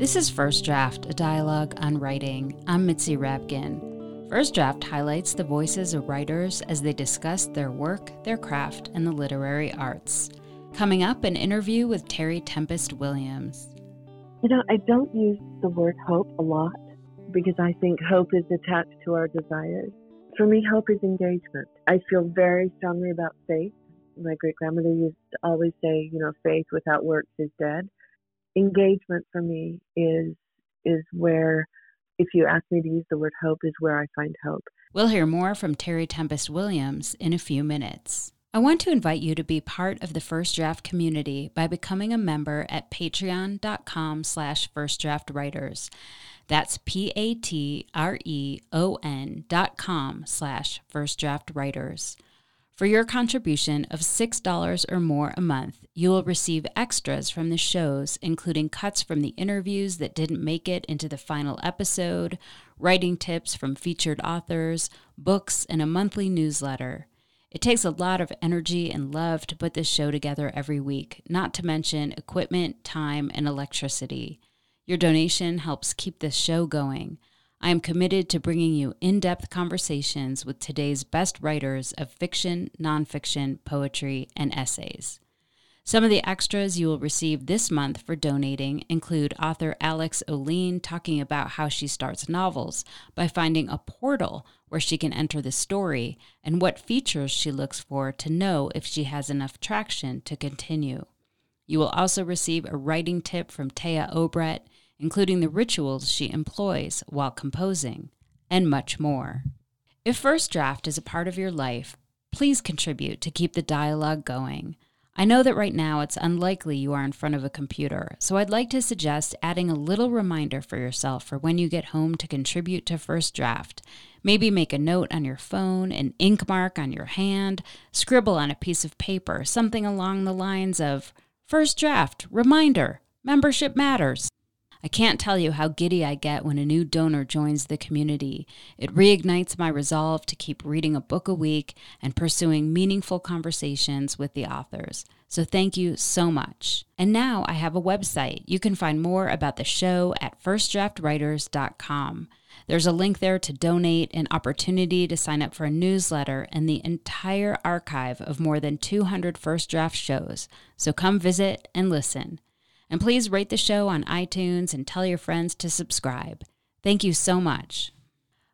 This is First Draft, a dialogue on writing. I'm Mitzi Rapkin. First Draft highlights the voices of writers as they discuss their work, their craft, and the literary arts. Coming up, an interview with Terry Tempest Williams. You know, I don't use the word hope a lot because I think hope is attached to our desires. For me, hope is engagement. I feel very strongly about faith. My great grandmother used to always say, you know, faith without works is dead. Engagement for me is is where if you ask me to use the word hope is where I find hope. We'll hear more from Terry Tempest Williams in a few minutes. I want to invite you to be part of the First Draft community by becoming a member at patreon.com slash firstdraftwriters. That's P-A-T-R-E-O-N dot com slash firstdraftwriters. For your contribution of $6 or more a month, you will receive extras from the shows, including cuts from the interviews that didn't make it into the final episode, writing tips from featured authors, books, and a monthly newsletter. It takes a lot of energy and love to put this show together every week, not to mention equipment, time, and electricity. Your donation helps keep this show going. I am committed to bringing you in depth conversations with today's best writers of fiction, nonfiction, poetry, and essays. Some of the extras you will receive this month for donating include author Alex Oline talking about how she starts novels by finding a portal where she can enter the story and what features she looks for to know if she has enough traction to continue. You will also receive a writing tip from Téa Obreht, including the rituals she employs while composing, and much more. If First Draft is a part of your life, please contribute to keep the dialogue going. I know that right now it's unlikely you are in front of a computer, so I'd like to suggest adding a little reminder for yourself for when you get home to contribute to First Draft. Maybe make a note on your phone, an ink mark on your hand, scribble on a piece of paper, something along the lines of First Draft, reminder, membership matters. I can't tell you how giddy I get when a new donor joins the community. It reignites my resolve to keep reading a book a week and pursuing meaningful conversations with the authors. So thank you so much. And now I have a website. You can find more about the show at firstdraftwriters.com. There's a link there to donate, an opportunity to sign up for a newsletter, and the entire archive of more than 200 first draft shows. So come visit and listen. And please rate the show on iTunes and tell your friends to subscribe. Thank you so much.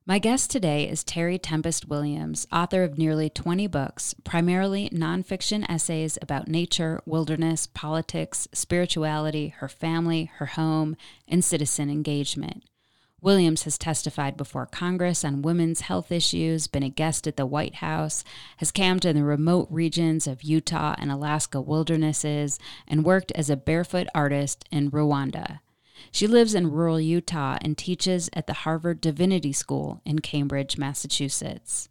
My guest today is Terry Tempest Williams, author of nearly 20 books, primarily nonfiction essays about nature, wilderness, politics, spirituality, her family, her home, and citizen engagement. Williams has testified before Congress on women's health issues, been a guest at the White House, has camped in the remote regions of Utah and Alaska wildernesses, and worked as a barefoot artist in Rwanda. She lives in rural Utah and teaches at the Harvard Divinity School in Cambridge, Massachusetts.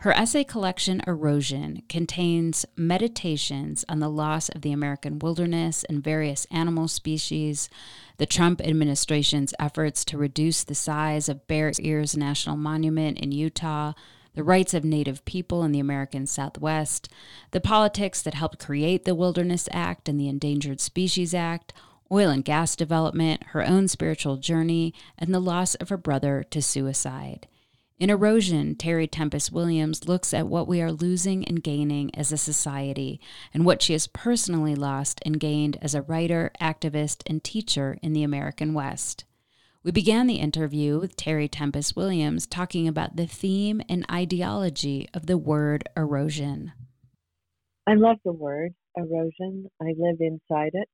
Her essay collection, Erosion, contains meditations on the loss of the American wilderness and various animal species, the Trump administration's efforts to reduce the size of Bears Ears National Monument in Utah, the rights of Native people in the American Southwest, the politics that helped create the Wilderness Act and the Endangered Species Act, oil and gas development, her own spiritual journey, and the loss of her brother to suicide. In Erosion, Terry Tempest Williams looks at what we are losing and gaining as a society and what she has personally lost and gained as a writer, activist, and teacher in the American West. We began the interview with Terry Tempest Williams talking about the theme and ideology of the word erosion. I love the word erosion. I live inside it.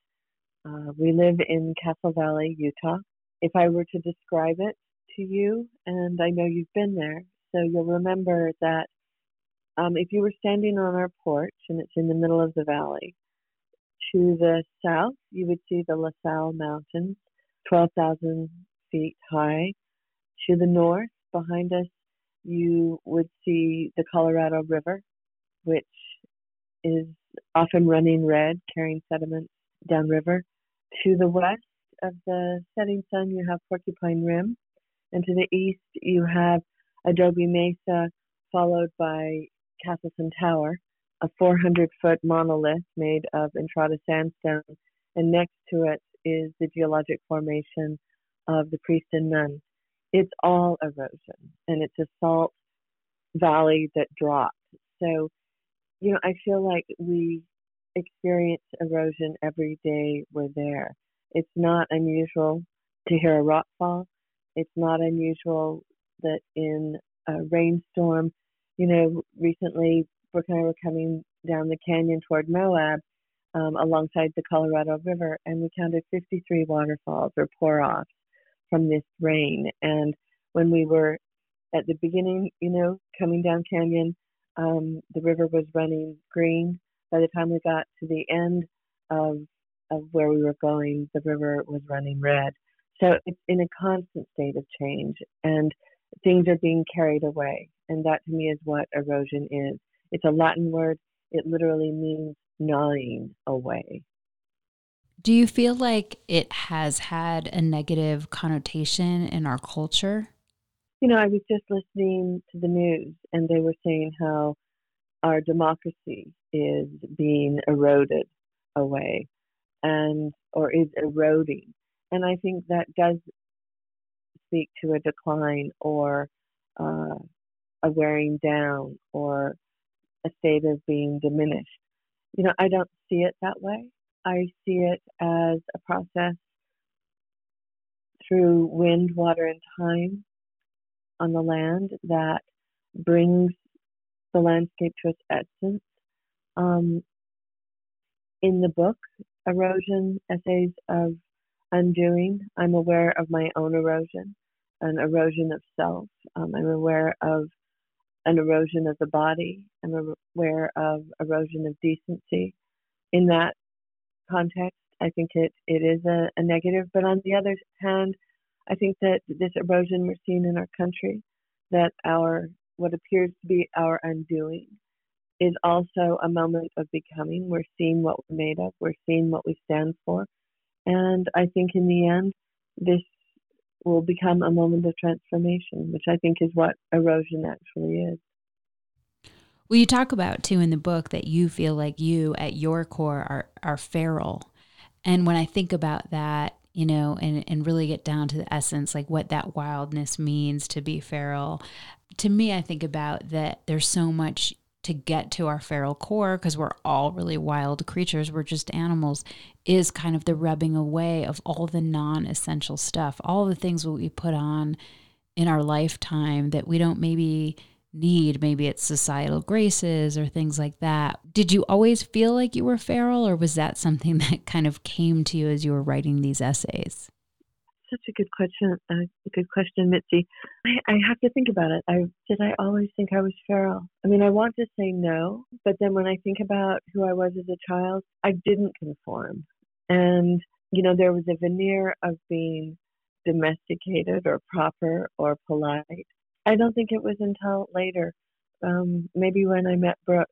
Uh, we live in Castle Valley, Utah. If I were to describe it, to you, and I know you've been there, so you'll remember that um, if you were standing on our porch and it's in the middle of the valley, to the south, you would see the La Sal Mountains, 12,000 feet high. To the north, behind us, you would see the Colorado River, which is often running red, carrying sediment downriver. To the west of the setting sun, you have Porcupine Rim, and to the east, you have Adobe Mesa, followed by Castleton Tower, a 400 foot monolith made of Entrada sandstone. And next to it is the geologic formation of the priest and nun. It's all erosion, and it's a salt valley that drops. So, you know, I feel like we experience erosion every day we're there. It's not unusual to hear a rock fall. It's not unusual that in a rainstorm, you know, recently Brooke and I were coming down the canyon toward Moab um, alongside the Colorado River, and we counted 53 waterfalls or pour offs from this rain. And when we were at the beginning, you know, coming down canyon, um, the river was running green. By the time we got to the end of of where we were going, the river was running red. So it's in a constant state of change, and things are being carried away. And that to me is what erosion is. It's a Latin word. It literally means gnawing away. Do you feel like it has had a negative connotation in our culture? You know, I was just listening to the news and they were saying how our democracy is being eroded away and or is eroding. And I think that does speak to a decline or uh, a wearing down or a state of being diminished. You know, I don't see it that way. I see it as a process through wind, water, and time on the land that brings the landscape to its essence. Um, in the book, Erosion Essays of Undoing, I'm aware of my own erosion, an erosion of self. Um, I'm aware of an erosion of the body. I'm aware of erosion of decency. In that context, I think it, it is a, a negative. But on the other hand, I think that this erosion we're seeing in our country, that our what appears to be our undoing, is also a moment of becoming. We're seeing what we're made of. We're seeing what we stand for. And I think in the end, this will become a moment of transformation, which I think is what erosion actually is. Well, you talk about too in the book that you feel like you at your core are, are feral. And when I think about that, you know, and, and really get down to the essence, like what that wildness means to be feral, to me, I think about that there's so much to get to our feral core because we're all really wild creatures we're just animals is kind of the rubbing away of all the non-essential stuff all the things that we put on in our lifetime that we don't maybe need. Maybe it's societal graces or things like that. Did you always feel like you were feral or was that something that kind of came to you as you were writing these essays such a good question. A good question, Mitzi. I, I have to think about it. I did I always think I was feral? I mean, I want to say no, but then when I think about who I was as a child, I didn't conform, and you know, there was a veneer of being domesticated or proper or polite. I don't think it was until later, um, maybe when I met Brooke,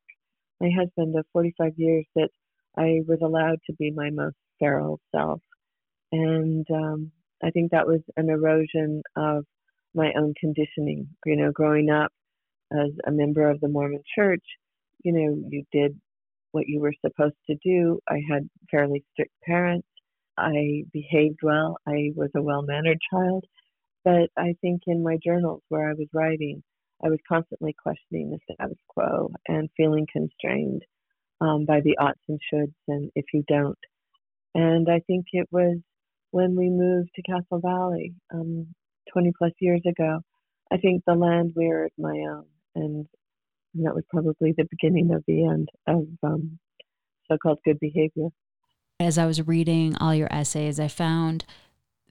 my husband of 45 years, that I was allowed to be my most feral self. And um, I think that was an erosion of my own conditioning. You know, growing up as a member of the Mormon church, you know, you did what you were supposed to do. I had fairly strict parents. I behaved well. I was a well mannered child. But I think in my journals where I was writing, I was constantly questioning the status quo and feeling constrained um, by the oughts and shoulds and if you don't. And I think it was when we moved to Castle Valley um, 20 plus years ago, I think the land mirrored my own. And, and that was probably the beginning of the end of um, so called good behavior. As I was reading all your essays, I found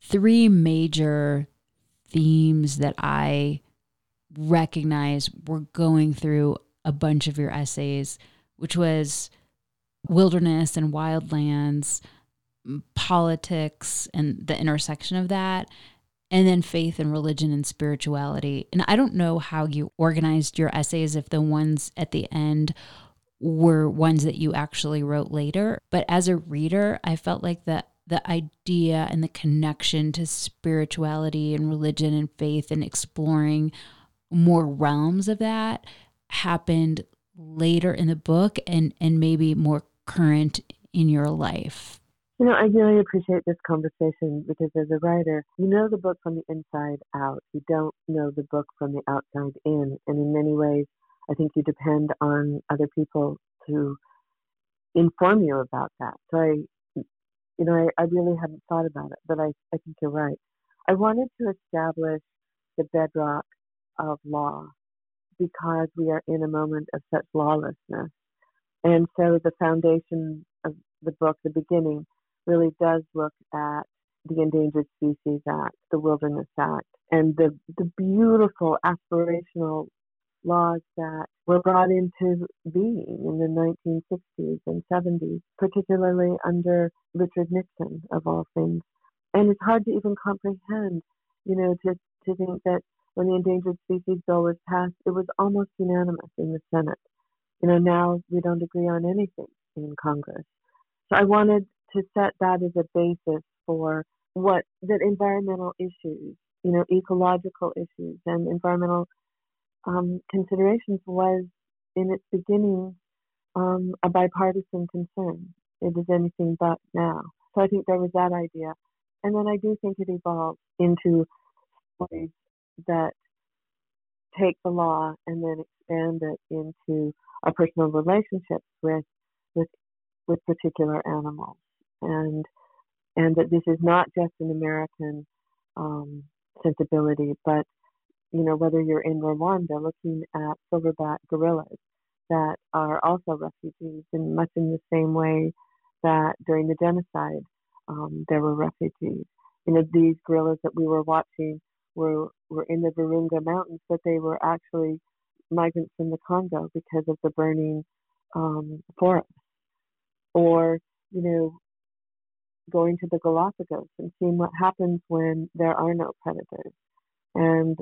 three major themes that I recognize were going through a bunch of your essays, which was wilderness and wildlands, politics and the intersection of that and then faith and religion and spirituality. And I don't know how you organized your essays, if the ones at the end were ones that you actually wrote later. But as a reader, I felt like the the idea and the connection to spirituality and religion and faith and exploring more realms of that happened later in the book and and maybe more current in your life You know, I really appreciate this conversation because as a writer, you know the book from the inside out. You don't know the book from the outside in. And in many ways, I think you depend on other people to inform you about that. So I, you know, I, I really hadn't thought about it, but I, I think you're right. I wanted to establish the bedrock of law because we are in a moment of such lawlessness. And so the foundation of the book, the beginning, really does look at the Endangered Species Act, the Wilderness Act, and the, the beautiful aspirational laws that were brought into being in the 1960s and 70s, particularly under Richard Nixon, of all things. And it's hard to even comprehend, you know, to, to think that when the Endangered Species Bill was passed, it was almost unanimous in the Senate. You know, now we don't agree on anything in Congress. So I wanted to set that as a basis for what that environmental issues, you know, ecological issues and environmental um, considerations was in its beginning um, a bipartisan concern. It is anything but now. So I think there was that idea. And then I do think it evolved into stories that take the law and then expand it into our personal relationships with with with particular animals and and that this is not just an American um, sensibility, but you know whether you're in Rwanda looking at silverback gorillas that are also refugees in much in the same way that during the genocide um, there were refugees. You know these gorillas that we were watching were were in the Virunga Mountains, but they were actually migrants from the Congo because of the burning um, forests. Or you know going to the Galapagos and seeing what happens when there are no predators. And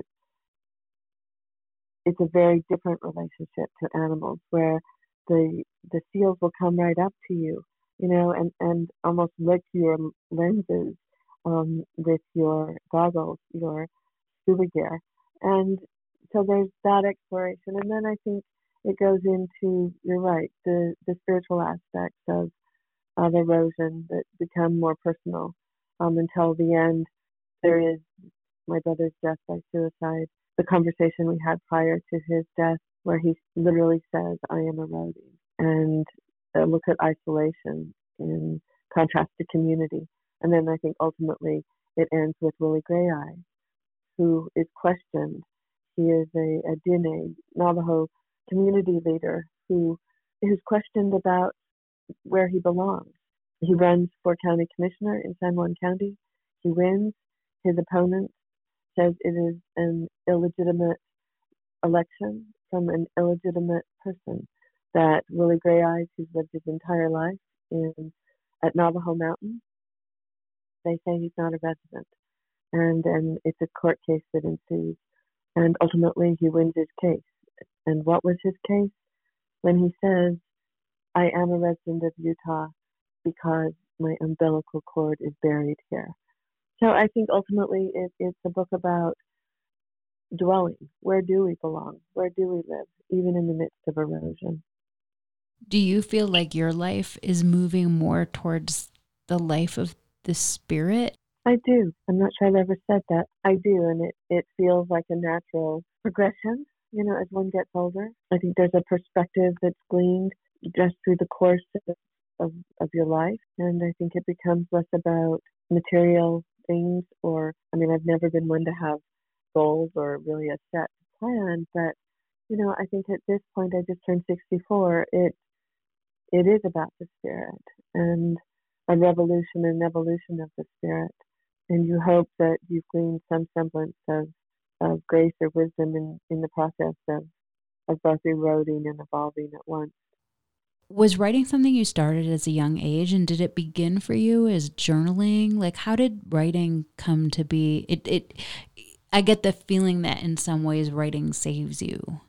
it's a very different relationship to animals where the the seals will come right up to you, you know, and, and almost lick your lenses um, with your goggles, your scuba gear. And so there's that exploration. And then I think it goes into, you're right, the, the spiritual aspects of of erosion that become more personal um, until the end. There is my brother's death by suicide, the conversation we had prior to his death, where he literally says, I am eroding, and a look at isolation in contrast to community. And then I think ultimately it ends with Willie Gray Grayeye, who is questioned. He is a, a Diné Navajo community leader who is questioned about where he belongs. He runs for county commissioner in San Juan County. He wins. His opponent says it is an illegitimate election from an illegitimate person. That Willie Grayeyes, who's lived his entire life in at Navajo Mountain, they say he's not a resident, and and it's a court case that ensues, and ultimately he wins his case. And what was his case? When he says I am a resident of Utah because my umbilical cord is buried here. So I think ultimately it, it's a book about dwelling. Where do we belong? Where do we live, even in the midst of erosion? Do you feel like your life is moving more towards the life of the spirit? I do. I'm not sure I've ever said that. I do, and it, it feels like a natural progression, you know, as one gets older. I think there's a perspective that's gleaned just through the course of, of, of your life. And I think it becomes less about material things or, I mean, I've never been one to have goals or really a set plan, but, you know, I think at this point, I just turned 64. It, it is about the spirit and a revolution and evolution of the spirit. And you hope that you've gleaned some semblance of, of grace or wisdom in, in the process of, of both eroding and evolving at once was writing something you started as a young age and did it begin for you as journaling? Like how did writing come to be? It it i get the feeling that in some ways writing saves you.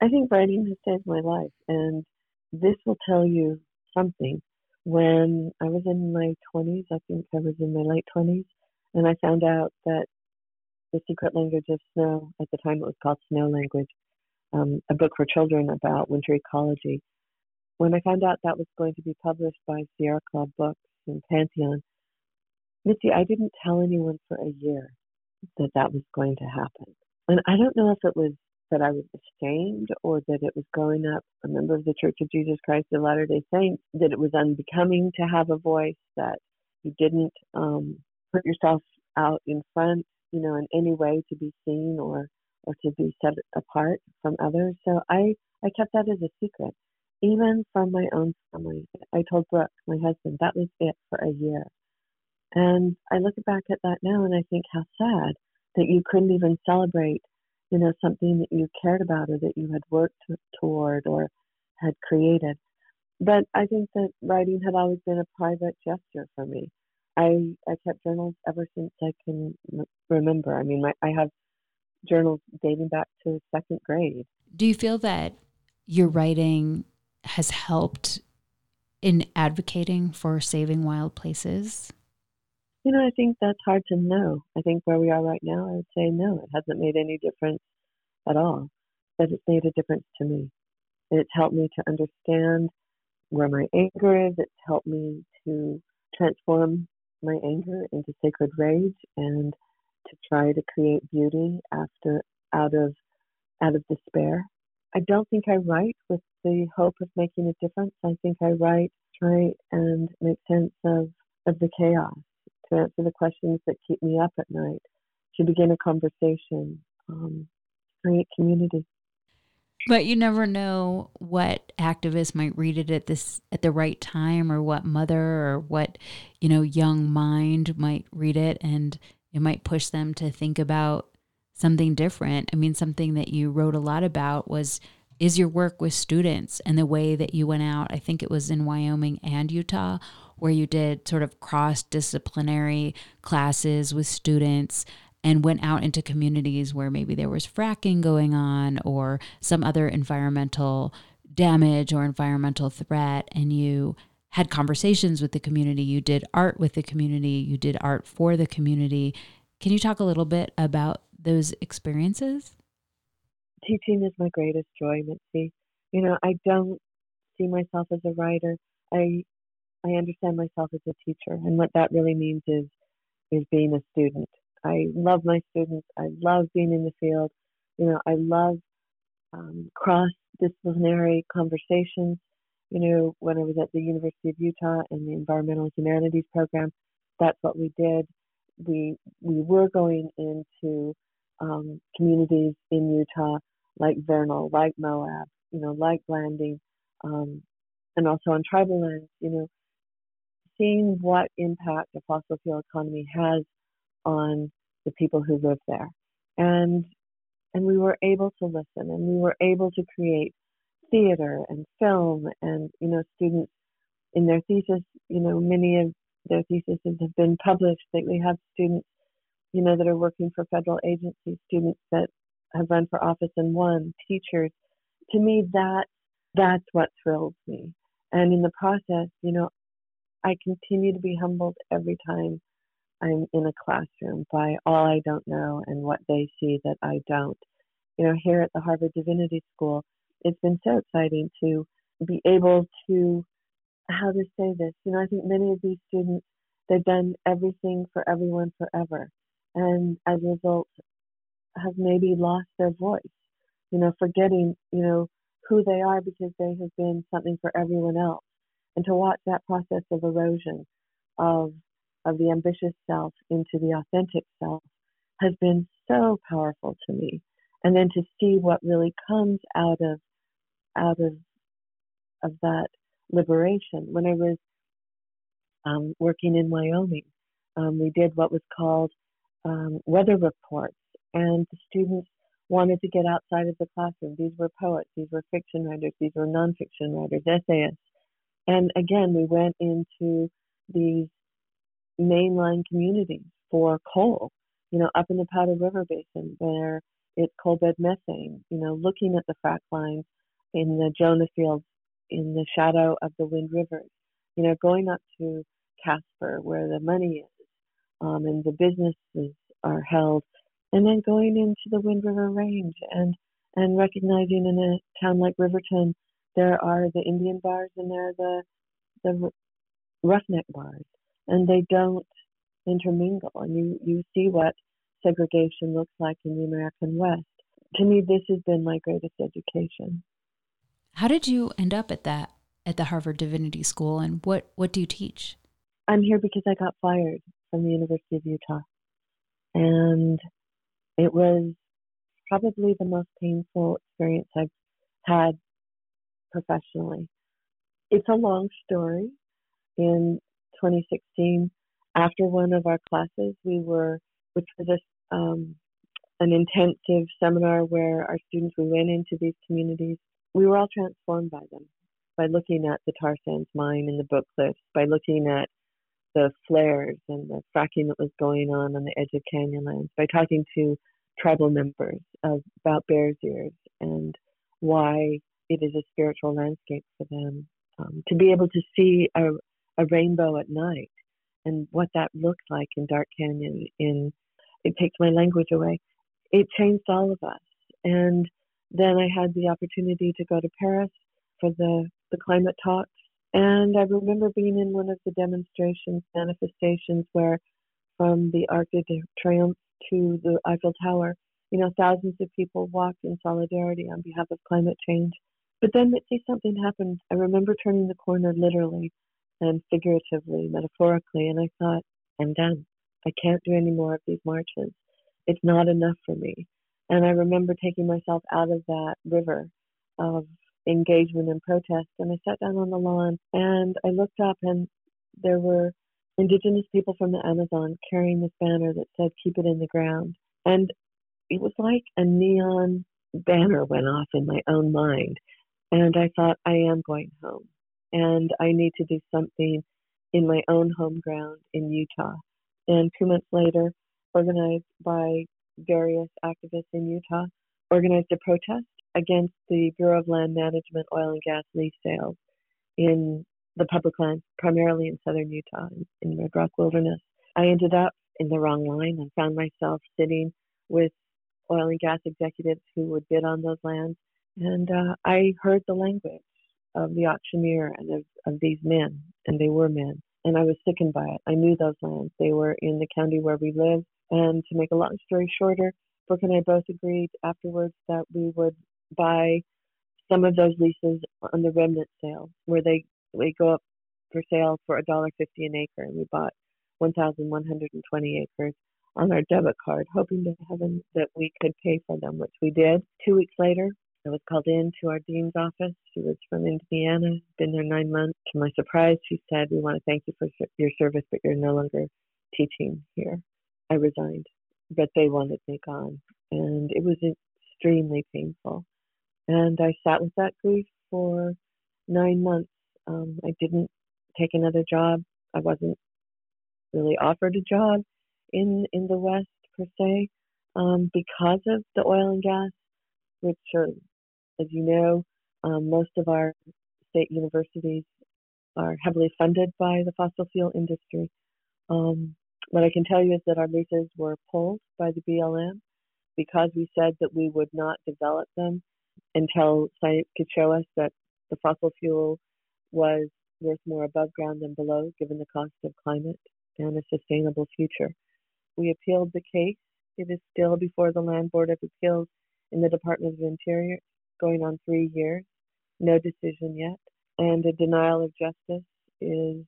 I think writing has saved my life and this will tell you something. When i was in my 20s i think i was in my late 20s and i found out that the secret language of snow at the time it was called snow language um, a book for children about winter ecology when I found out that was going to be published by Sierra Club Books in Pantheon. Mitzi, I didn't tell anyone for a year that that was going to happen. And I don't know if it was that I was ashamed or that it was growing up a member of the Church of Jesus Christ of Latter day Saints, that it was unbecoming to have a voice, that you didn't um, put yourself out in front, you know, in any way to be seen or, or to be set apart from others. So I, I kept that as a secret, even from my own family. I told Brooke, my husband, that was it for a year. And I look back at that now and I think how sad that you couldn't even celebrate, you know, something that you cared about or that you had worked toward or had created. But I think that writing had always been a private gesture for me. I I kept journals ever since I can remember. I mean, my, I have journals dating back to second grade. Do you feel that your writing has helped in advocating for saving wild places? You know, I think that's hard to know. I think where we are right now, I would say no, it hasn't made any difference at all. But it's made a difference to me. It's helped me to understand where my anger is. It's helped me to transform my anger into sacred rage and to try to create beauty after out of out of despair. I don't think I write with the hope of making a difference. I think I write try and make sense of of the chaos to answer the questions that keep me up at night, to begin a conversation, um, create community. But you never know what activist might read it at this at the right time, or what mother or what you know young mind might read it, and it might push them to think about something different. I mean, something that you wrote a lot about was is your work with students and the way that you went out. I think it was in Wyoming and Utah where you did sort of cross disciplinary classes with students and went out into communities where maybe there was fracking going on or some other environmental damage or environmental threat and you had conversations with the community you did art with the community you did art for the community can you talk a little bit about those experiences teaching is my greatest joy mitzi you know i don't see myself as a writer i I understand myself as a teacher, and what that really means is is being a student. I love my students. I love being in the field. You know, I love um, cross disciplinary conversations. You know, when I was at the University of Utah in the Environmental Humanities program, that's what we did. We we were going into um, communities in Utah like Vernal, like Moab, you know, like Blanding, um, and also on tribal lands. You know, seeing what impact a fossil fuel economy has on the people who live there. And and we were able to listen and we were able to create theater and film and you know students in their thesis you know many of their theses have been published that we have students you know that are working for federal agencies students that have run for office and won teachers to me that that's what thrills me and in the process you know I continue to be humbled every time I'm in a classroom by all I don't know and what they see that I don't. You know, here at the Harvard Divinity School, it's been so exciting to be able to, how to say this, you know, I think many of these students, they've done everything for everyone forever. And as a result, have maybe lost their voice, you know, forgetting, you know, who they are because they have been something for everyone else. And to watch that process of erosion of of the ambitious self into the authentic self has been so powerful to me. And then to see what really comes out of out of of that liberation. When i was um, working in wyoming um, we did what was called um, weather reports and the students wanted to get outside of the classroom. These were poets these were fiction writers these were nonfiction writers essayists. And again, we went into these mainline communities for coal, you know, up in the Powder River Basin where it's coal bed methane, you know, looking at the frac lines in the Jonah fields in the shadow of the Wind Rivers, you know, going up to Casper where the money is um, and the businesses are held, and then going into the Wind River Range and and recognizing in a town like Riverton there are the Indian bars and there are the the roughneck bars. and they don't intermingle. And you, you see what segregation looks like in the American West. To me, this has been my greatest education. How did you end up at that at the Harvard Divinity School, and what what do you teach? I'm here because I got fired from the University of Utah, and it was probably the most painful experience I've had professionally. It's a long story. In 2016, after one of our classes, we were, which was a, um, an intensive seminar where our students, we went into these communities. We were all transformed by them, by looking at the tar sands mine and the book cliffs, by looking at the flares and the fracking that was going on on the edge of Canyonlands, by talking to tribal members of, about Bears Ears and why it is a spiritual landscape for them. Um, to be able to see a, a rainbow at night and what that looks like in Dark Canyon, in it takes my language away. It changed all of us. And then I had the opportunity to go to Paris for the, the climate talks. And I remember being in one of the demonstrations, manifestations where from the Arc de Triomphe to the Eiffel Tower, you know, thousands of people walked in solidarity on behalf of climate change. But then, let's see, something happened. I remember turning the corner literally and figuratively, metaphorically, and I thought, I'm done. I can't do any more of these marches. It's not enough for me. And I remember taking myself out of that river of engagement and protest, and I sat down on the lawn and I looked up, and there were indigenous people from the Amazon carrying this banner that said, Keep it in the ground. And it was like a neon banner went off in my own mind. And I thought, I am going home. And I need to do something in my own home ground in Utah. And two months later, organized by various activists in Utah, organized a protest against the Bureau of Land Management oil and gas lease sales in the public lands, primarily in southern Utah, in Red Rock Wilderness. I ended up in the wrong line and found myself sitting with oil and gas executives who would bid on those lands. And uh, I heard the language of the auctioneer and of, of these men, and they were men. And I was sickened by it. I knew those lands. They were in the county where we live. And to make a long story shorter, Brooke and I both agreed afterwards that we would buy some of those leases on the remnant sale, where they we go up for sale for a dollar fifty an acre, and we bought one thousand one hundred and twenty acres on our debit card, hoping to heaven that we could pay for them, which we did. Two weeks later, I was called in to our dean's office. She was from Indiana, been there nine months. To my surprise, she said, "We want to thank you for your service, but you're no longer teaching here." I resigned, but they wanted me gone, and it was extremely painful. And I sat with that grief for nine months. Um, I didn't take another job. I wasn't really offered a job in in the West per se um, because of the oil and gas, which are, as you know, um, most of our state universities are heavily funded by the fossil fuel industry. Um, what I can tell you is that our leases were pulled by the BLM because we said that we would not develop them until science could show us that the fossil fuel was worth more above ground than below, given the cost of climate and a sustainable future. We appealed the case. It is still before the Land Board of Appeals in the Department of Interior, going on three years. No decision yet. And a denial of justice is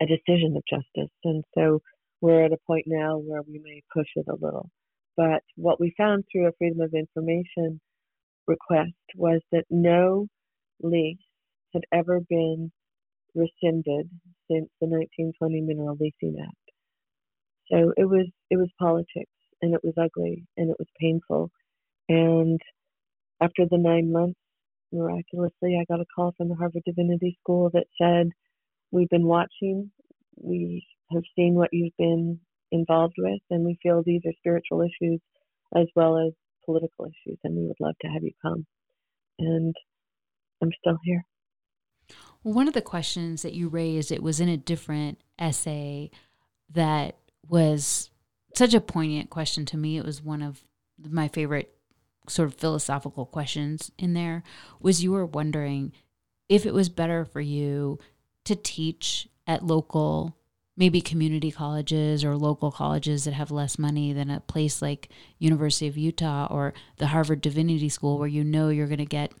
a decision of justice. And so we're at a point now where we may push it a little. But what we found through a Freedom of Information request was that no lease had ever been rescinded since the 1920 Mineral Leasing Act. So it was it was politics and it was ugly and it was painful. And after the nine months, miraculously, I got a call from the Harvard Divinity School that said, "We've been watching. We have seen what you've been involved with, and we feel these are spiritual issues as well as political issues, and we would love to have you come." And I'm still here. Well, one of the questions that you raised, it was in a different essay that was such a poignant question to me. It was one of my favorite sort of philosophical questions in there was you were wondering if it was better for you to teach at local maybe community colleges or local colleges that have less money than a place like University of Utah or the Harvard Divinity School where you know you're going to get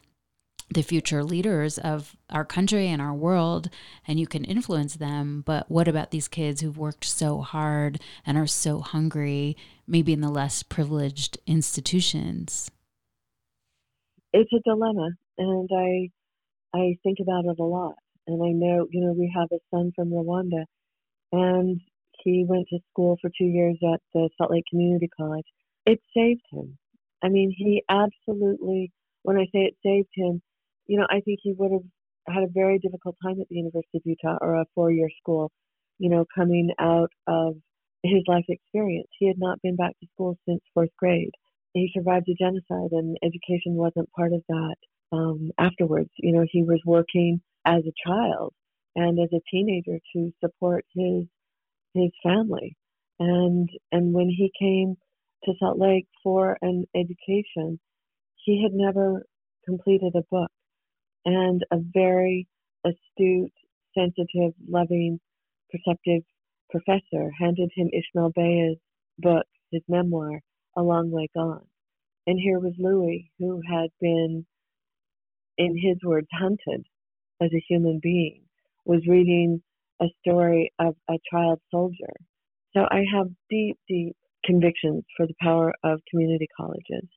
the future leaders of our country and our world and you can influence them. But what about these kids who've worked so hard and are so hungry maybe in the less privileged institutions? It's a dilemma and i i think about it a lot. And i know you know we have a son from rwanda and he went to school for two years at the salt lake community college it saved him i mean he absolutely when i say it saved him you know, I think he would have had a very difficult time at the University of Utah or a four year school, you know, coming out of his life experience. He had not been back to school since fourth grade. He survived a genocide, and education wasn't part of that um, afterwards. You know, he was working as a child and as a teenager to support his his family. And and when he came to Salt Lake for an education, he had never completed a book and a very astute, sensitive, loving, perceptive professor handed him Ishmael Beah's book, his memoir, A Long Way Gone. And here was Louis, who had been, in his words, hunted as a human being, was reading a story of a child soldier. So I have deep, deep convictions for the power of community colleges.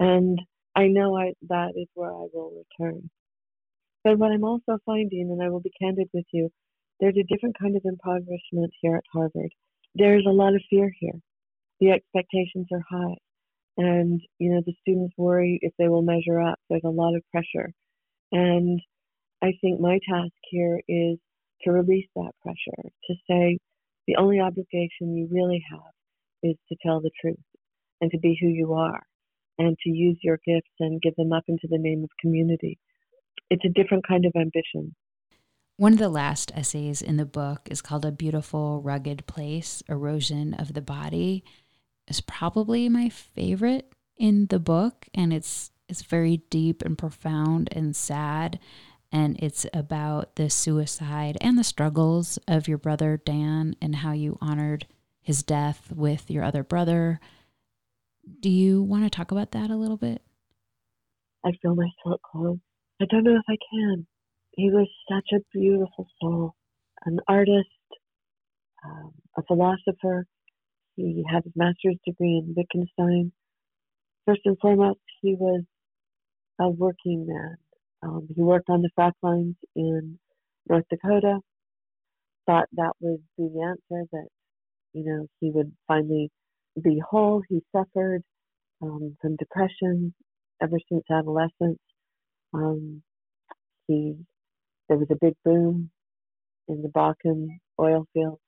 And I know I, that is where I will return. But what I'm also finding, and I will be candid with you, there's a different kind of impoverishment here at Harvard. There's a lot of fear here. The expectations are high. And, you know, the students worry if they will measure up. There's a lot of pressure. And I think my task here is to release that pressure, to say the only obligation you really have is to tell the truth and to be who you are and to use your gifts and give them up into the name of community it's a different kind of ambition. One of the last essays in the book is called A Beautiful Rugged Place Erosion of the Body. It's probably my favorite in the book and it's it's very deep and profound and sad and it's about the suicide and the struggles of your brother Dan and how you honored his death with your other brother. Do you want to talk about that a little bit? I feel my throat close. I don't know if I can. He was such a beautiful soul, an artist, um, a philosopher. He had his master's degree in Wittgenstein. First and foremost, he was a working man. Um, he worked on the frac lines in North Dakota. Thought that was the answer that you know he would finally be whole. He suffered um, from depression ever since adolescence. Um, he there was a big boom in the Bakken oil fields.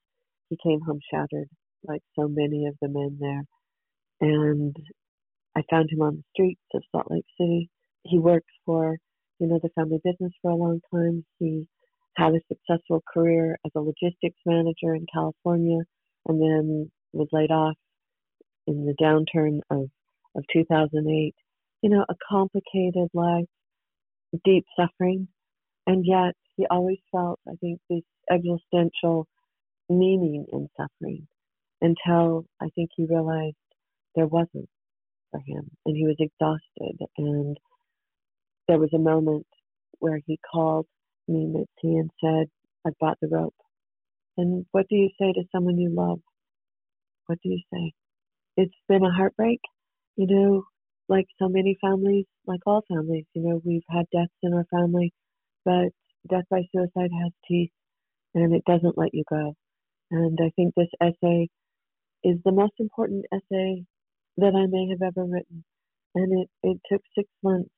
He came home shattered, like so many of the men there. And I found him on the streets of Salt Lake City. He worked for, you know, the family business for a long time. He had a successful career as a logistics manager in California and then was laid off in the downturn of, of 2008. You know, a complicated life deep suffering. And yet he always felt, I think, this existential meaning in suffering until I think he realized there wasn't for him and he was exhausted. And there was a moment where he called me, Mitzi, and said, I've bought the rope. And what do you say to someone you love? What do you say? It's been a heartbreak. You know, like so many families, like all families, you know, we've had deaths in our family, but death by suicide has teeth and it doesn't let you go. And I think this essay is the most important essay that I may have ever written. And it, it took six months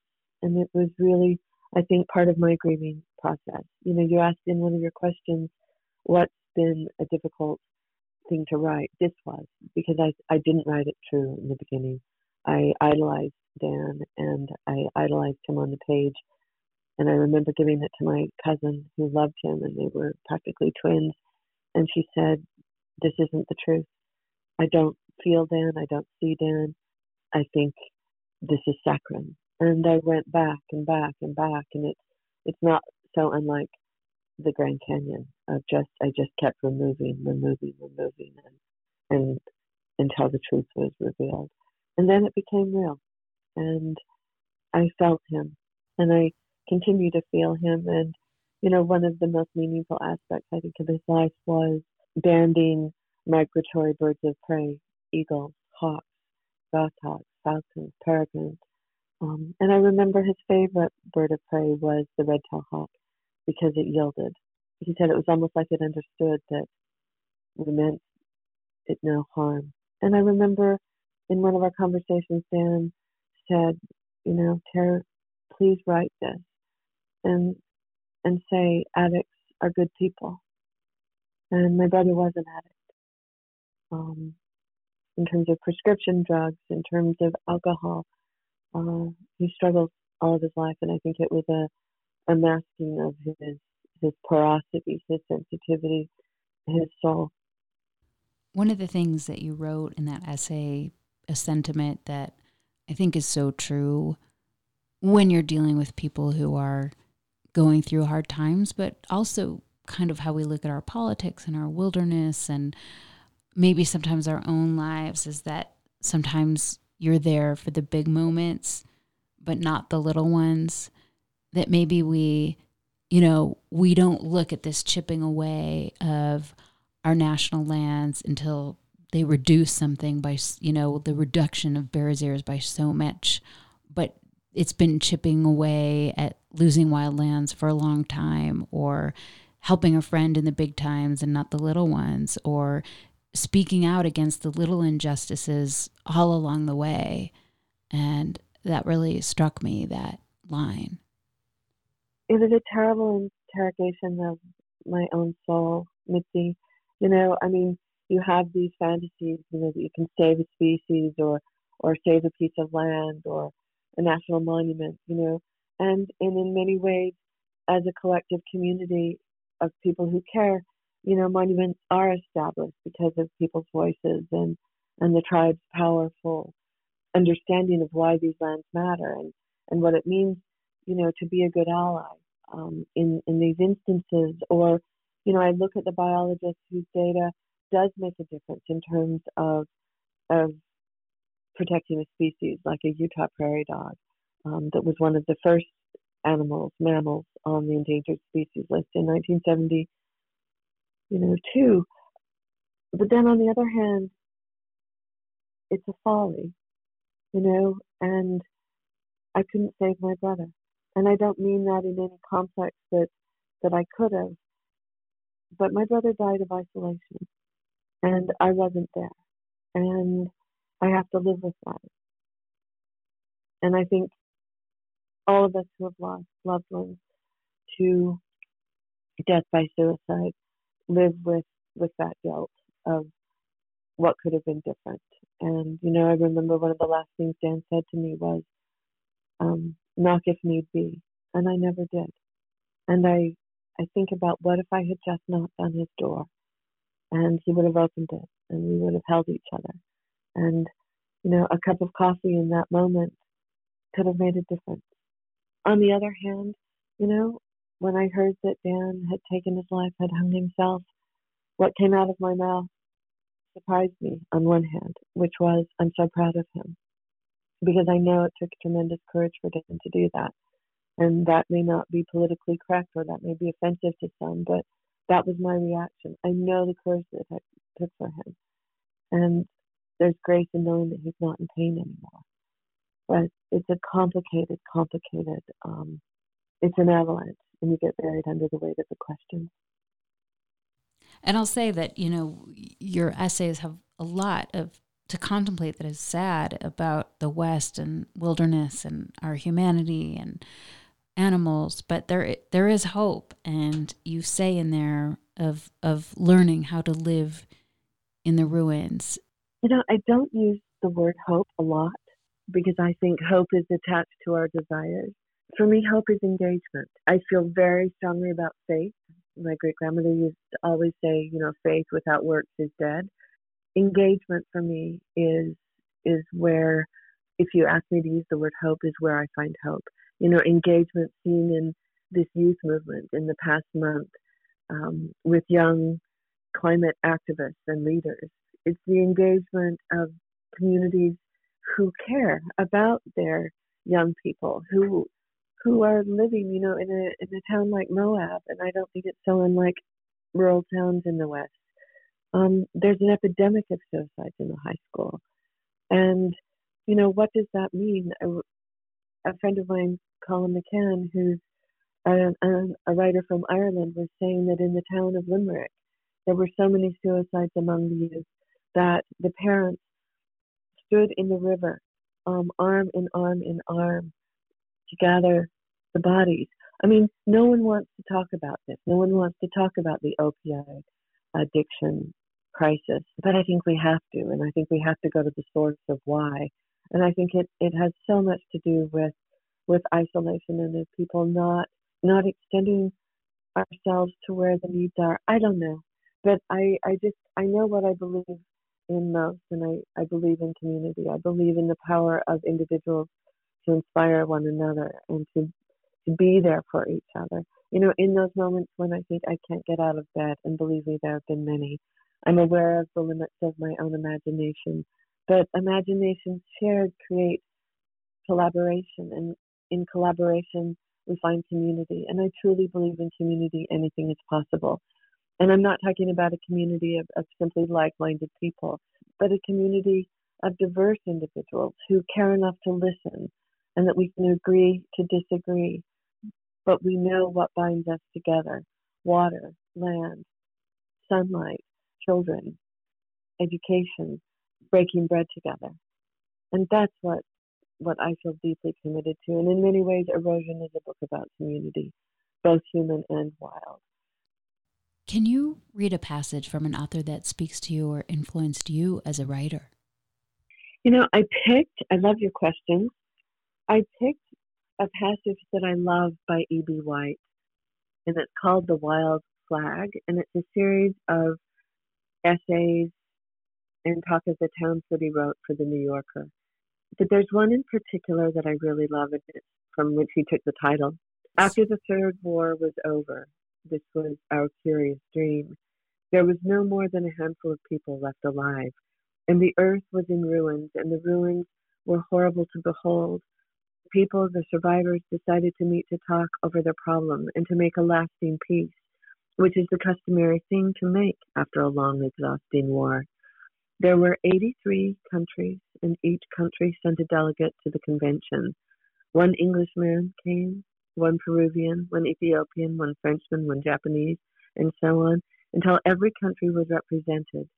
and it was really, I think, part of my grieving process. You know, you asked in one of your questions, what's been a difficult thing to write? This was, because I, I didn't write it true in the beginning. I idolized Dan and I idolized him on the page. And I remember giving it to my cousin who loved him, and they were practically twins. And she said, This isn't the truth. I don't feel Dan. I don't see Dan. I think this is saccharine. And I went back and back and back, and it's it's not so unlike the Grand Canyon. of just I just kept removing, removing, removing, and and until the truth was revealed, and then it became real, and I felt him, and I continue to feel him, and you know one of the most meaningful aspects I think of his life was banding migratory birds of prey, eagles, hawks, goshawks, falcons, peregrines. Um, and I remember his favorite bird of prey was the red-tailed hawk because it yielded. He said it was almost like it understood that we meant it no harm. And I remember in one of our conversations, Dan said, you know, Terry, please write this and and say addicts are good people. And my brother was an addict. Um, in terms of prescription drugs, in terms of alcohol, uh, he struggled all of his life, and I think it was a, a masking of his his porosity, his sensitivity, his soul. One of the things that you wrote in that essay, a sentiment that I think is so true when you're dealing with people who are going through hard times, but also kind of how we look at our politics and our wilderness and maybe sometimes our own lives is that sometimes you're there for the big moments, but not the little ones. That maybe we, you know, we don't look at this chipping away of our national lands until they reduce something by, you know, the reduction of Bears Ears by so much. But it's been chipping away at losing wildlands for a long time or helping a friend in the big times and not the little ones or speaking out against the little injustices all along the way. And that really struck me, that line. It was a terrible interrogation of my own soul, Mitzi. You know, I mean, you have these fantasies, you know, that you can save a species or or save a piece of land or a national monument, you know, and and in many ways, as a collective community of people who care, you know, monuments are established because of people's voices and, and the tribe's powerful understanding of why these lands matter and, and what it means, you know, to be a good ally um, in, in these instances. Or, you know, I look at the biologists whose data does make a difference in terms of, of protecting a species like a Utah prairie dog um, that was one of the first animals, mammals on the endangered species list in 1970 you know, too. But then on the other hand, it's a folly, you know, and I couldn't save my brother. And I don't mean that in any context that, that I could have. But my brother died of isolation, and I wasn't there. And I have to live with that. And I think all of us who have lost loved ones to death by suicide live with with that guilt of what could have been different. And you know, I remember one of the last things Dan said to me was, um, "Knock if need be," and I never did. And I I think about what if I had just knocked on his door, and he would have opened it, and we would have held each other, and you know, a cup of coffee in that moment could have made a difference. On the other hand, you know, when I heard that Dan had taken his life, had hung himself, what came out of my mouth surprised me on one hand, which was, I'm so proud of him. Because I know it took tremendous courage for Dan to do that. And that may not be politically correct or that may be offensive to some, but that was my reaction. I know the courage that it took for him. And there's grace in knowing that he's not in pain anymore. But it's a complicated, complicated, um, it's an avalanche and you get buried under the weight of the questions. And I'll say that, you know, your essays have a lot of to contemplate that is sad about the West and wilderness and our humanity and animals, but there there is hope and you say in there of of learning how to live in the ruins. You know, I don't use the word hope a lot because I think hope is attached to our desires for me, hope is engagement. I feel very strongly about faith. My great grandmother used to always say, you know, faith without works is dead. Engagement for me is is where, if you ask me to use the word hope, is where I find hope. You know, engagement seen in this youth movement in the past month um, with young climate activists and leaders. It's the engagement of communities who care about their young people who who are living, you know, in a in a town like Moab, and I don't think it's so unlike rural towns in the West. Um, there's an epidemic of suicides in the high school, and you know what does that mean? A, a friend of mine, Colum McCann, who's a, a, a writer from Ireland, was saying that in the town of Limerick, there were so many suicides among the youth that the parents stood in the river, um, arm in arm in arm, to gather the bodies. I mean, no one wants to talk about this. No one wants to talk about the opioid addiction crisis, but I think we have to, and I think we have to go to the source of why. And I think it, it has so much to do with with isolation and of people not not extending ourselves to where the needs are. I don't know, but I I just I know what I believe in most, and I I believe in community. I believe in the power of individuals to inspire one another and to to be there for each other. You know, in those moments when I think I can't get out of bed, and believe me, there have been many, I'm aware of the limits of my own imagination. But imagination shared creates collaboration, and in collaboration, we find community. And I truly believe in community, anything is possible. And I'm not talking about a community of, of simply like minded people, but a community of diverse individuals who care enough to listen and that we can agree to disagree, but we know what binds us together water, land, sunlight, children, education, breaking bread together. And that's what, what I feel deeply committed to. And in many ways, Erosion is a book about community, both human and wild. Can you read a passage from an author that speaks to you or influenced you as a writer? You know, I picked, I love your questions. I picked a passage that I love by E.B. White, and it's called The Wild Flag, and it's a series of essays and talk of the towns that he wrote for the New Yorker. But there's one in particular that I really love, and it's from which he took the title. After the Third War was over, this was our curious dream. There was no more than a handful of people left alive, and the earth was in ruins, and the ruins were horrible to behold. People, the survivors, decided to meet to talk over their problem and to make a lasting peace which is the customary thing to make after a long, exhausting war. There were 83 countries, and each country sent a delegate to the convention. One Englishman came, one Peruvian, one Ethiopian, one Frenchman, one Japanese, and so on, until every country was represented.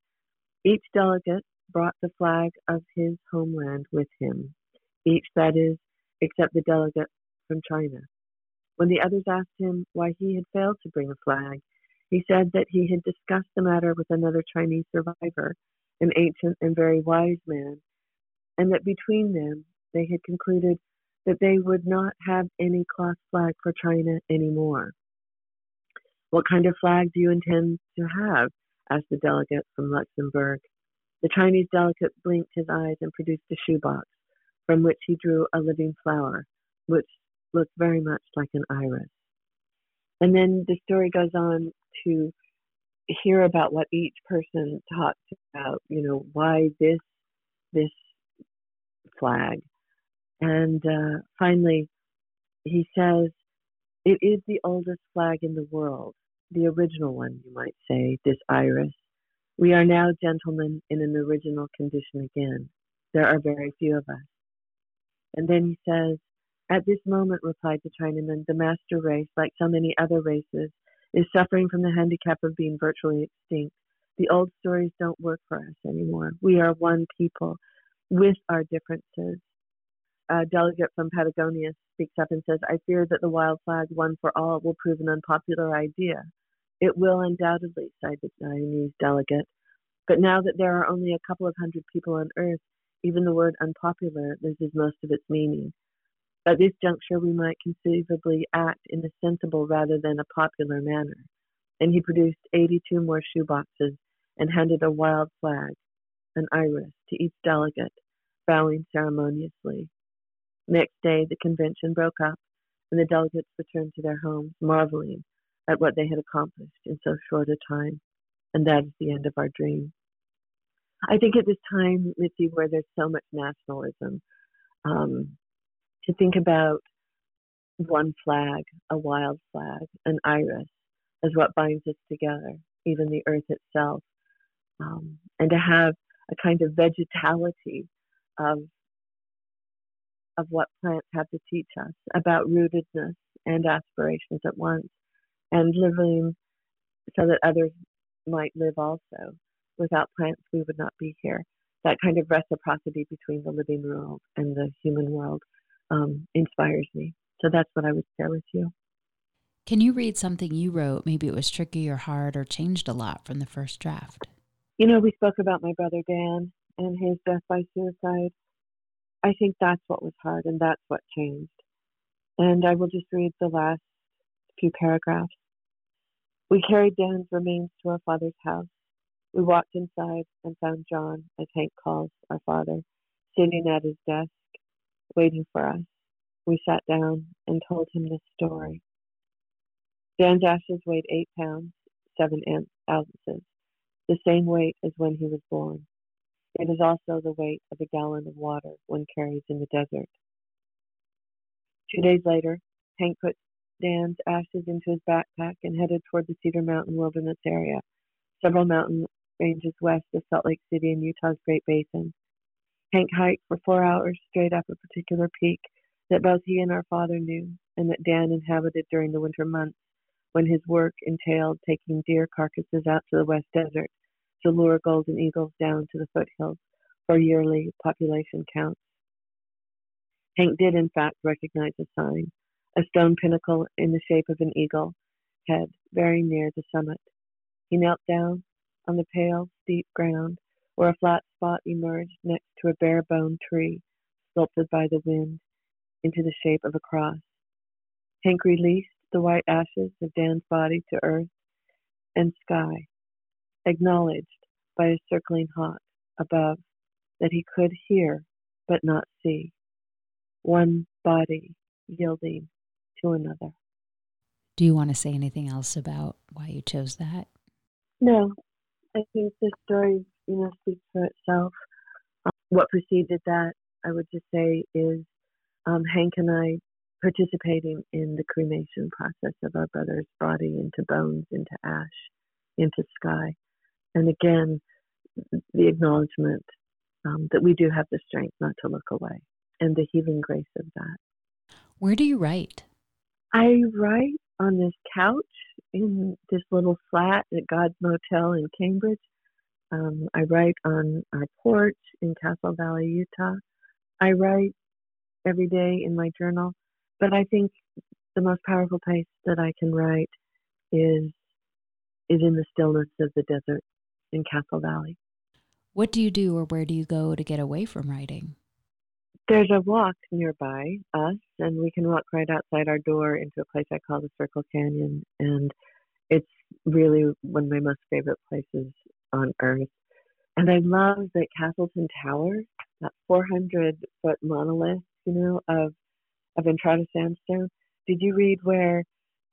Each delegate brought the flag of his homeland with him, each, that is, except the delegate from China. When the others asked him why he had failed to bring a flag, he said that he had discussed the matter with another Chinese survivor, an ancient and very wise man, and that between them they had concluded that they would not have any cloth flag for China anymore. What kind of flag do you intend to have? asked the delegate from Luxembourg. The Chinese delegate blinked his eyes and produced a shoebox from which he drew a living flower, which looked very much like an iris. And then the story goes on to hear about what each person talked about, you know, why this this flag. And uh, finally, he says, it is the oldest flag in the world, the original one, you might say, this iris. We are now gentlemen in an original condition again. There are very few of us. And then he says, At this moment, replied the Chinaman, the master race, like so many other races, is suffering from the handicap of being virtually extinct. The old stories don't work for us anymore. We are one people with our differences. A delegate from Patagonia speaks up and says, I fear that the wild flag, one for all, will prove an unpopular idea. It will undoubtedly, sighed the Chinese delegate. But now that there are only a couple of hundred people on Earth, even the word unpopular loses most of its meaning. At this juncture, we might conceivably act in a sensible rather than a popular manner. And he produced 82 more shoeboxes and handed a wild flag, an iris, to each delegate, bowing ceremoniously. Next day, the convention broke up, and the delegates returned to their homes, marveling at what they had accomplished in so short a time. And that is the end of our dream. I think at this time, Mitzi, where there's so much nationalism, um, to think about one flag, a wild flag, an iris, as what binds us together, even the earth itself, um, and to have a kind of vegetality of of what plants have to teach us about rootedness and aspirations at once, and living so that others might live also. Without plants, we would not be here. That kind of reciprocity between the living world and the human world um, inspires me. So that's what I would share with you. Can you read something you wrote? Maybe it was tricky or hard or changed a lot from the first draft. You know, we spoke about my brother Dan and his death by suicide. I think that's what was hard and that's what changed. And I will just read the last few paragraphs. We carried Dan's remains to our father's house. We walked inside and found John, as Hank calls our father, sitting at his desk, waiting for us. We sat down and told him the story. Dan's ashes weighed eight pounds, seven ounces, the same weight as when he was born. It is also the weight of a gallon of water one carries in the desert. Two days later, Hank put Dan's ashes into his backpack and headed toward the Cedar Mountain Wilderness area, several mountain ranges west of Salt Lake City in Utah's Great Basin. Hank hiked for four hours straight up a particular peak that both he and our father knew, and that Dan inhabited during the winter months when his work entailed taking deer carcasses out to the West Desert to lure golden eagles down to the foothills for yearly population counts. Hank did, in fact, recognize a sign, a stone pinnacle in the shape of an eagle head very near the summit. He knelt down on the pale, steep ground where a flat spot emerged next to a bare bone tree sculpted by the wind into the shape of a cross. Hank released the white ashes of Dan's body to earth and sky, acknowledged by a circling hawk above that he could hear but not see, one body yielding to another. Do you want to say anything else about why you chose that? No, I think the story, you know, speaks for itself. Um, what preceded that, I would just say, is um, Hank and I participating in the cremation process of our brother's body into bones, into ash, into sky. And again, the acknowledgement um, that we do have the strength not to look away and the healing grace of that. Where do you write? I write on this couch in this little flat at God's Motel in Cambridge. Um, I write on our porch in Castle Valley, Utah. I write every day in my journal, but I think the most powerful place that I can write is is in the stillness of the desert in Castle Valley. What do you do or where do you go to get away from writing? There's a walk nearby us, and we can walk right outside our door into a place I call the Circle Canyon. And it's really one of my most favorite places on earth. And I love that Castleton Tower, that 400 foot monolith, you know, of, of Entrada sandstone. Did you read where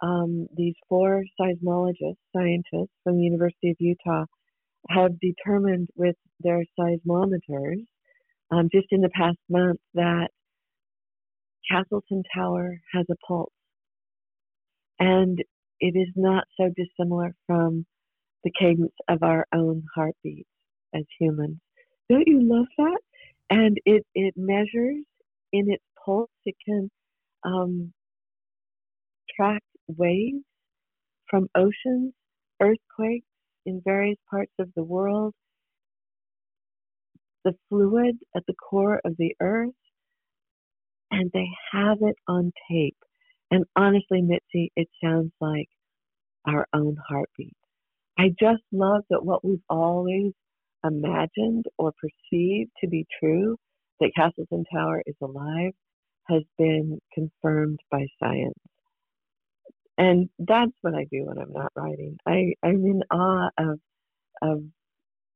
um, these four seismologists, scientists from the University of Utah, have determined with their seismometers um, just in the past month that Castleton Tower has a pulse. And it is not so dissimilar from the cadence of our own heartbeats as humans. Don't you love that? And it, it measures in its pulse, it can um, track waves from oceans, earthquakes in various parts of the world, the fluid at the core of the earth, and they have it on tape. And honestly, Mitzi, it sounds like our own heartbeat. I just love that what we've always imagined or perceived to be true, that Castleton Tower is alive, has been confirmed by science. And that's what I do when I'm not writing. I, I'm in awe of, of,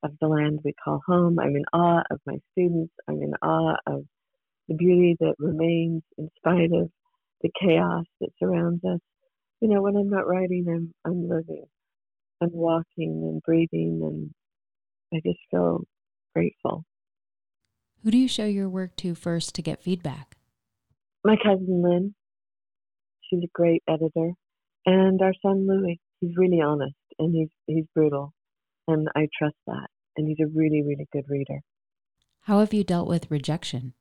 of the land we call home. I'm in awe of my students. I'm in awe of the beauty that remains in spite of the chaos that surrounds us. you know, when I'm not writing, I'm I'm living, I'm walking and breathing, and I just feel grateful. Who do you show your work to first to get feedback? My cousin Lynn. She's a great editor, and our son Louis. He's really honest and he's he's brutal, and I trust that. And he's a really really good reader. How have you dealt with rejection?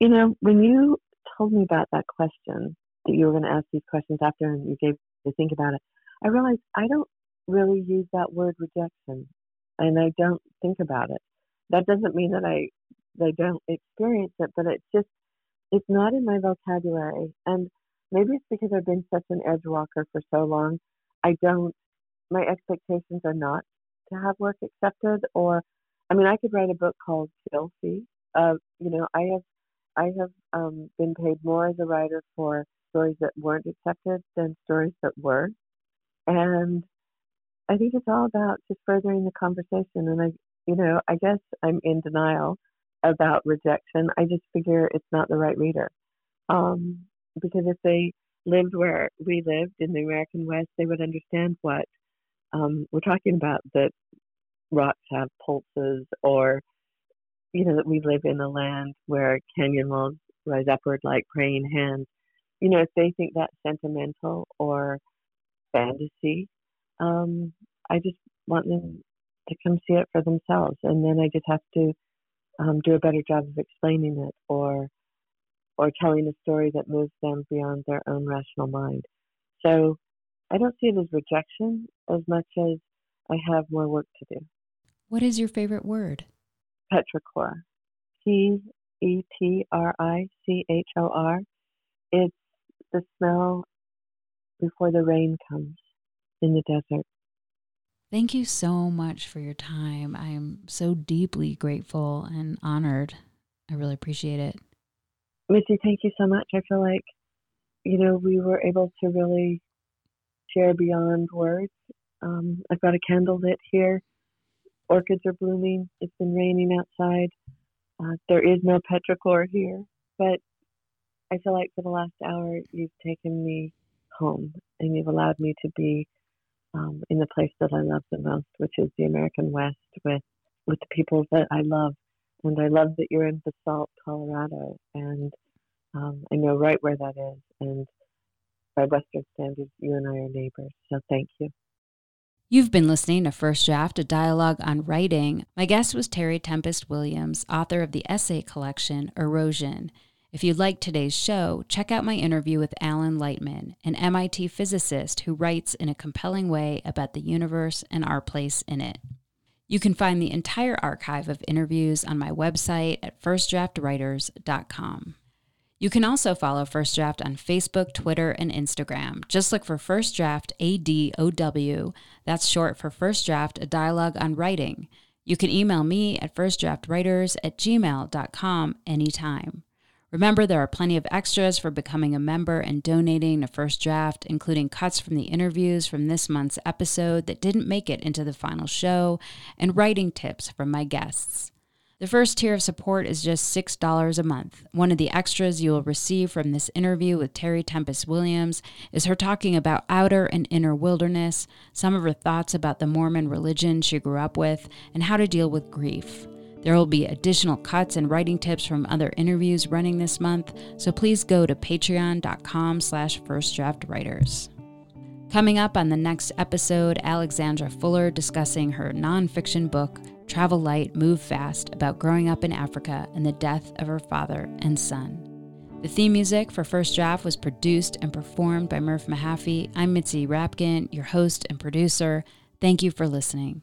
You know, when you told me about that question that you were going to ask these questions after, and you gave me to think about it, I realized I don't really use that word rejection, and I don't think about it. That doesn't mean that I they don't experience it, but it's just it's not in my vocabulary. And maybe it's because I've been such an edge walker for so long. I don't my expectations are not to have work accepted or I mean I could write a book called Filthy. Uh, you know, I have I have um, been paid more as a writer for stories that weren't accepted than stories that were. And I think it's all about just furthering the conversation. And I, you know, I guess I'm in denial about rejection. I just figure it's not the right reader. Um, because if they lived where we lived in the American West, they would understand what um, we're talking about that rocks have pulses or, you know, that we live in a land where canyon walls rise upward like praying hands. You know, if they think that's sentimental or fantasy, um, I just want them to come see it for themselves. And then I just have to um, do a better job of explaining it or or telling a story that moves them beyond their own rational mind. So I don't see it as rejection as much as I have more work to do. What is your favorite word? Petrichor. P E T R I C H O R. It's the smell before the rain comes in the desert. Thank you so much for your time. I'm so deeply grateful and honored. I really appreciate it. Mitzi, thank you so much. I feel like, you know, we were able to really share beyond words. Um, I've got a candle lit here. Orchids are blooming. It's been raining outside. Uh, there is no petrichor here, but I feel like for the last hour you've taken me home and you've allowed me to be um, in the place that I love the most, which is the American West with with the people that I love. And I love that you're in Basalt, Colorado, and um, I know right where that is. And by Western standards, you and I are neighbors. So thank you. You've been listening to First Draft, a dialogue on writing. My guest was Terry Tempest Williams, author of the essay collection Erosion. If you liked today's show, check out my interview with Alan Lightman, an MIT physicist who writes in a compelling way about the universe and our place in it. You can find the entire archive of interviews on my website at firstdraftwriters.com. You can also follow First Draft on Facebook, Twitter, and Instagram. Just look for First Draft ADOW. That's short for First Draft, a dialogue on writing. You can email me at firstdraftwriters at gmail.com anytime. Remember, there are plenty of extras for becoming a member and donating to First Draft, including cuts from the interviews from this month's episode that didn't make it into the final show, and writing tips from my guests. The first tier of support is just $6 a month. One of the extras you will receive from this interview with Terry Tempest Williams is her talking about outer and inner wilderness, some of her thoughts about the Mormon religion she grew up with, and how to deal with grief. There will be additional cuts and writing tips from other interviews running this month, so please go to patreon.com slash firstdraftwriters. Coming up on the next episode, Alexandra Fuller discussing her nonfiction book, Travel Light, Move Fast, about growing up in Africa and the death of her father and son. The theme music for First Draft was produced and performed by Murph Mahaffey. I'm Mitzi Rapkin, your host and producer. Thank you for listening.